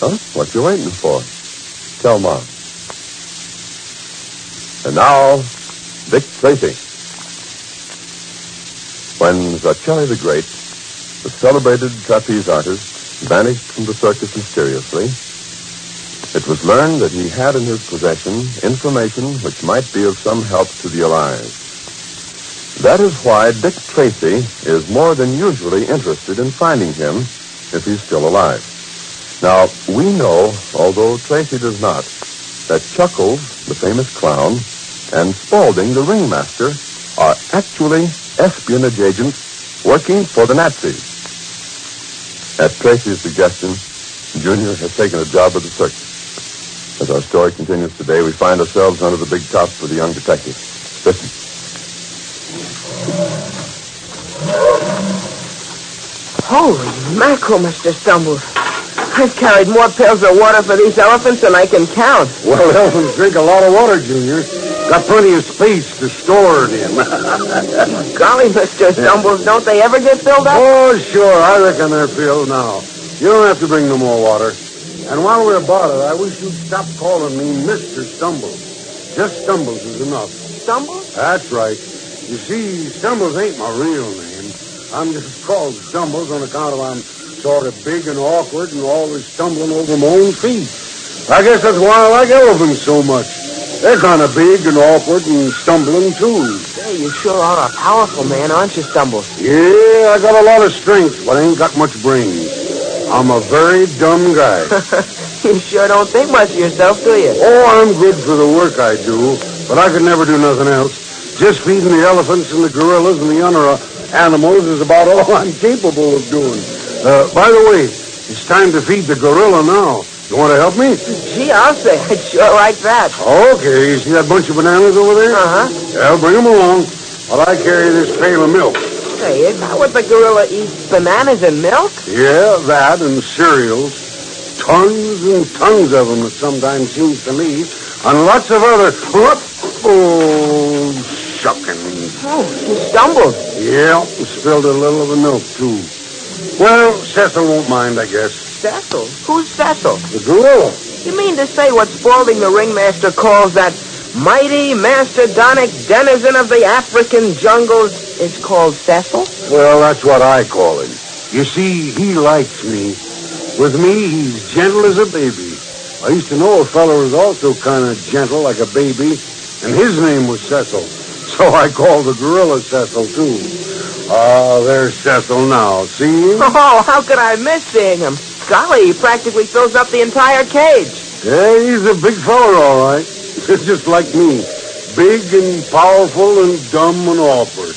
Huh? What you waiting for? Tell Mom. And now, Dick Tracy. When Zacelli the Great, the celebrated trapeze artist, vanished from the circus mysteriously, it was learned that he had in his possession information which might be of some help to the Allies. That is why Dick Tracy is more than usually interested in finding him if he's still alive. Now, we know, although Tracy does not, that Chuckles, the famous clown, and Spaulding, the ringmaster, are actually espionage agents working for the Nazis. At Tracy's suggestion, Junior has taken a job at the circus. As our story continues today, we find ourselves under the big top with the young detective. Listen. Holy mackerel, Mr. Stumbles. I've carried more pails of water for these elephants than I can count. Well, elephants drink a lot of water, Junior. Got plenty of space to store it in. Golly, Mr. Stumbles, don't they ever get filled up? oh, sure. I reckon they're filled now. You don't have to bring no more water. And while we're about it, I wish you'd stop calling me Mr. Stumbles. Just Stumbles is enough. Stumbles? That's right. You see, Stumbles ain't my real name. I'm just called Stumbles on account of I'm sort of big and awkward and always stumbling over my own feet. I guess that's why I like elephants so much. They're kind of big and awkward and stumbling, too. Say, you sure are a powerful man, aren't you, Stumbles? Yeah, I got a lot of strength, but I ain't got much brains. I'm a very dumb guy. you sure don't think much of yourself, do you? Oh, I'm good for the work I do, but I could never do nothing else. Just feeding the elephants and the gorillas and the other uh, animals is about all I'm capable of doing. Uh, by the way, it's time to feed the gorilla now. You want to help me? Gee, I'll say I'd sure like that. Okay, you see that bunch of bananas over there? Uh-huh. Yeah, bring them along while I carry this pail of milk. Say, is that what the gorilla eats? Bananas and milk? Yeah, that and cereals. Tons and tons of them, it sometimes seems to me. And lots of other... Whoop! Oh, shuckins. Oh, you stumbled. Yeah, spilled a little of the milk, too. Well, Cecil won't mind, I guess. Cecil? Who's Cecil? The gorilla. You mean to say what Spaulding the ringmaster calls that mighty mastodonic denizen of the African jungles is called Cecil? Well, that's what I call him. You see, he likes me. With me, he's gentle as a baby. I used to know a fellow was also kind of gentle like a baby, and his name was Cecil. So I called the gorilla Cecil, too. Ah, there's Cecil now. See him? Oh, how could I miss seeing him? Golly, he practically fills up the entire cage. Yeah, he's a big feller, all right. Just like me. Big and powerful and dumb and awkward.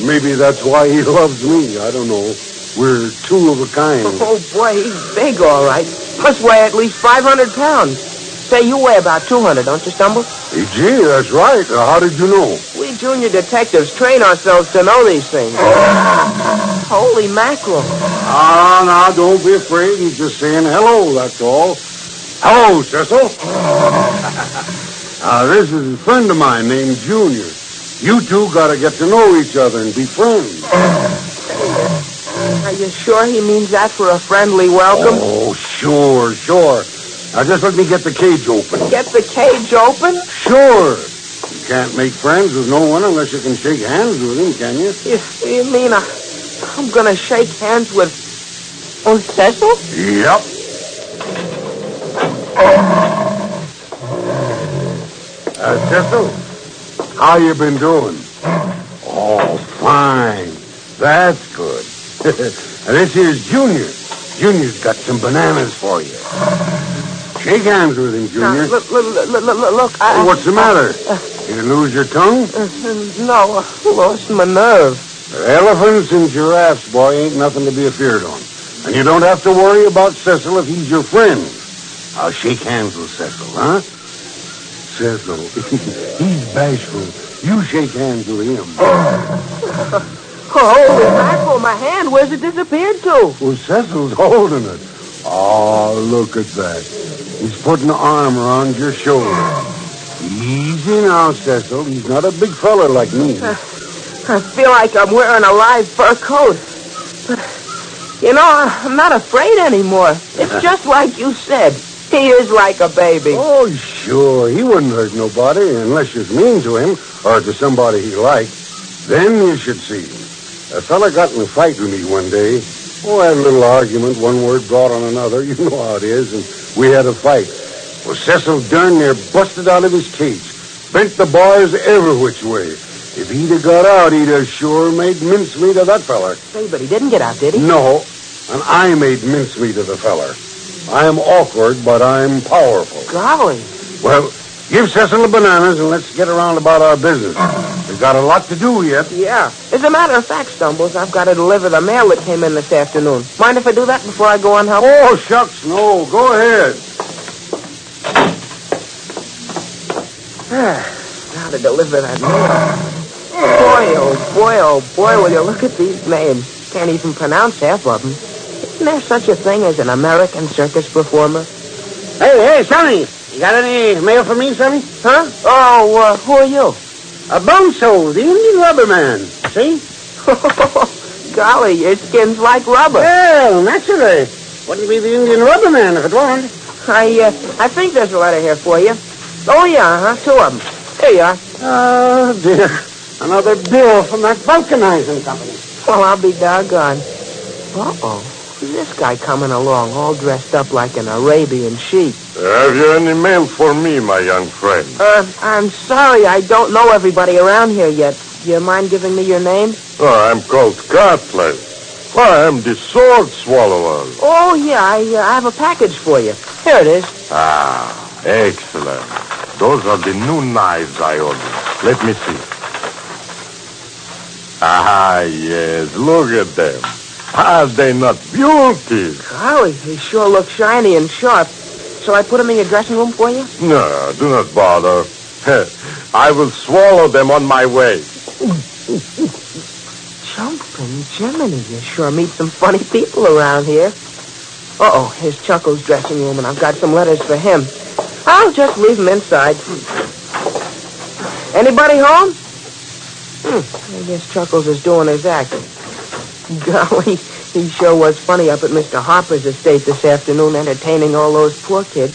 Maybe that's why he loves me. I don't know. We're two of a kind. Oh, boy, he's big, all right. Must weigh at least 500 pounds. Say, you weigh about 200, don't you, Stumble? Hey, gee, that's right. Uh, how did you know? We junior detectives train ourselves to know these things. Holy mackerel. Ah, now, don't be afraid. He's just saying hello, that's all. Hello, Cecil. uh, this is a friend of mine named Junior. You two got to get to know each other and be friends. Are you sure he means that for a friendly welcome? Oh, sure, sure. Now, just let me get the cage open. Get the cage open? Sure. You can't make friends with no one unless you can shake hands with him, can you? You, you mean I, I'm going to shake hands with... Oh, Cecil? Yep. Uh, Cecil, how you been doing? Oh, fine. That's good. and this here's Junior. Junior's got some bananas for you. Shake hands with him, Junior. look, look, look, look, look, look, I, What's the matter? You lose your tongue? No, I lost my nerve. Elephants and giraffes, boy, ain't nothing to be afeared on. And you don't have to worry about Cecil if he's your friend. I'll shake hands with Cecil, huh? Cecil, he's bashful. You shake hands with him. Oh, Holy mackerel, my hand, where's it disappeared to? Well, Cecil's holding it. Oh, look at that. He's putting an arm around your shoulder. Easy now, Cecil. He's not a big fella like me. I feel like I'm wearing a live fur coat. But You know, I'm not afraid anymore. It's just like you said. He is like a baby. Oh, sure. He wouldn't hurt nobody unless you're mean to him or to somebody he liked. Then you should see. A fella got in a fight with me one day. Oh, I had a little argument. One word brought on another. You know how it is. And we had a fight. Well, Cecil darn near busted out of his cage. Bent the bars every which way. If he'd have got out, he'd have sure made mincemeat of that feller. Say, but he didn't get out, did he? No, and I made mincemeat of the feller. I'm awkward, but I'm powerful. Golly. Well, give Cecil the bananas and let's get around about our business. We've got a lot to do yet. Yeah. As a matter of fact, Stumbles, I've got to deliver the mail that came in this afternoon. Mind if I do that before I go on help? Oh, shucks, no. Go ahead. now to deliver that mail. Boy, oh boy, oh boy, will you look at these names. Can't even pronounce half of them. Isn't there such a thing as an American circus performer? Hey, hey, Sonny. You got any mail for me, Sonny? Huh? Oh, uh, who are you? A Bonzo, the Indian rubber man. See? Golly, your skin's like rubber. Well, naturally. Wouldn't be the Indian rubber man if it weren't. I, uh, I think there's a letter here for you. Oh, yeah, huh? Two of them. Here you are. Oh, dear. Another bill from that vulcanizing company. Well, I'll be doggone. Uh-oh. Who's this guy coming along, all dressed up like an Arabian sheep? Have you any mail for me, my young friend? Uh, I'm sorry, I don't know everybody around here yet. Do you mind giving me your name? Oh, I'm called Cutler. I am the sword swallower. Oh, yeah, I, uh, I have a package for you. Here it is. Ah, excellent. Those are the new knives I ordered. Let me see. Ah, yes, look at them. Are they not beautiful? Golly, they sure look shiny and sharp. Shall I put them in your dressing room for you? No, do not bother. I will swallow them on my way. Jumping Jiminy, you sure meet some funny people around here. Uh-oh, here's Chuckle's dressing room, and I've got some letters for him. I'll just leave them inside. Anybody home? Hmm, I guess Chuckles is doing his act. Golly, he sure was funny up at Mr. Harper's estate this afternoon, entertaining all those poor kids.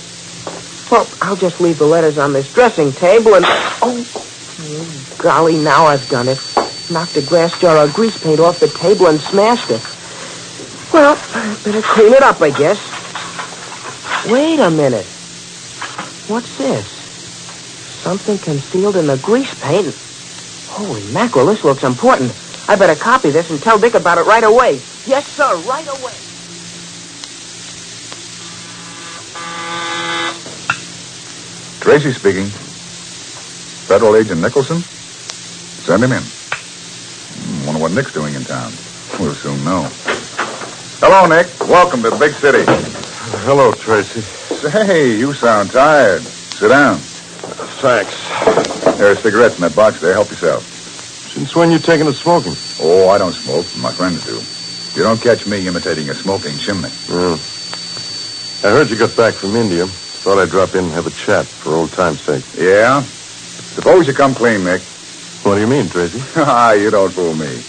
Well, I'll just leave the letters on this dressing table and... Oh, golly, now I've done it. Knocked a glass jar of grease paint off the table and smashed it. Well, better clean it up, I guess. Wait a minute. What's this? Something concealed in the grease paint. Holy mackerel, this looks important. I better copy this and tell Dick about it right away. Yes, sir, right away. Tracy speaking. Federal Agent Nicholson? Send him in. Hmm, Wonder what Nick's doing in town. We'll soon know. Hello, Nick. Welcome to the big city. Hello, Tracy. Say, you sound tired. Sit down. Thanks. There are cigarettes in that box there. Help yourself. Since when you taking to smoking? Oh, I don't smoke. My friends do. You don't catch me imitating a smoking chimney. Yeah. I heard you got back from India. Thought I'd drop in and have a chat for old time's sake. Yeah? Suppose you come clean, Nick. What do you mean, Tracy? Ah, you don't fool me.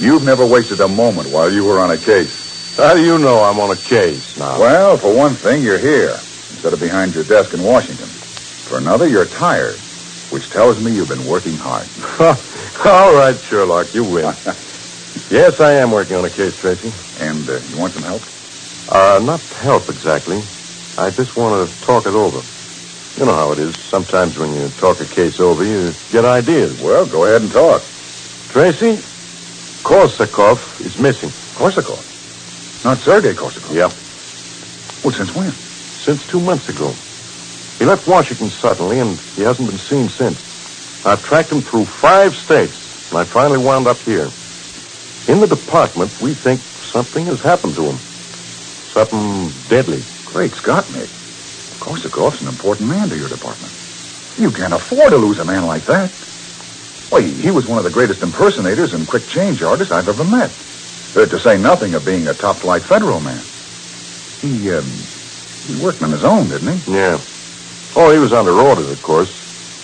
You've never wasted a moment while you were on a case. How do you know I'm on a case now? Well, for one thing, you're here instead of behind your desk in Washington. For another, you're tired, which tells me you've been working hard. All right, Sherlock, you win. yes, I am working on a case, Tracy. And uh, you want some help? Uh, not help exactly. I just want to talk it over. You know how it is. Sometimes when you talk a case over, you get ideas. Well, go ahead and talk. Tracy, Korsakov is missing. Korsakov? Not Sergei Korsakov? Yep. Well, since when? Since two months ago. He left Washington suddenly, and he hasn't been seen since. I've tracked him through five states, and I finally wound up here. In the department, we think something has happened to him. Something deadly. Great Scott, Nick. Korsakov's an important man to your department. You can't afford to lose a man like that. Why, he was one of the greatest impersonators and quick change artists I've ever met. Uh, to say nothing of being a top-flight federal man. He, um, he worked on his own, didn't he? Yeah. Oh, he was under orders, of course.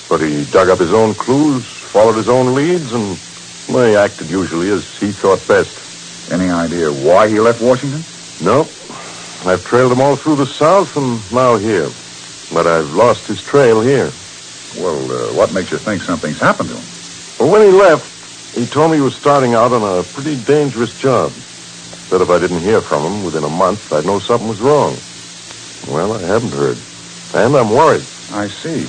But he dug up his own clues, followed his own leads, and well, he acted usually as he thought best. Any idea why he left Washington? No. I've trailed him all through the South and now here. But I've lost his trail here. Well, uh, what makes you think something's happened to him? Well, when he left, he told me he was starting out on a pretty dangerous job. Said if I didn't hear from him within a month, I'd know something was wrong. Well, I haven't heard. And I'm worried. I see.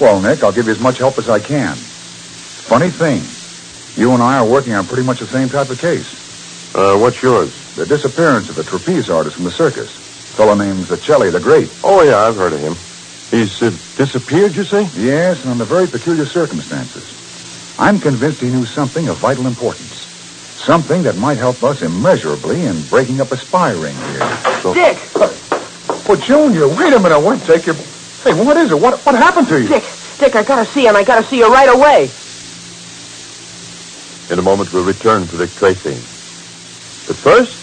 Well, Nick, I'll give you as much help as I can. Funny thing, you and I are working on pretty much the same type of case. Uh, what's yours? The disappearance of the trapeze artist from the circus. fellow named Zacelli the Great. Oh, yeah, I've heard of him. He's uh, disappeared, you say? Yes, and under very peculiar circumstances. I'm convinced he knew something of vital importance. Something that might help us immeasurably in breaking up a spy ring here. So, Dick! Oh, Junior, wait a minute. What, take your... Hey, what is it? What, what happened to you? Dick, Dick, I gotta see you, and I gotta see you right away. In a moment, we'll return to Dick Tracy. But first,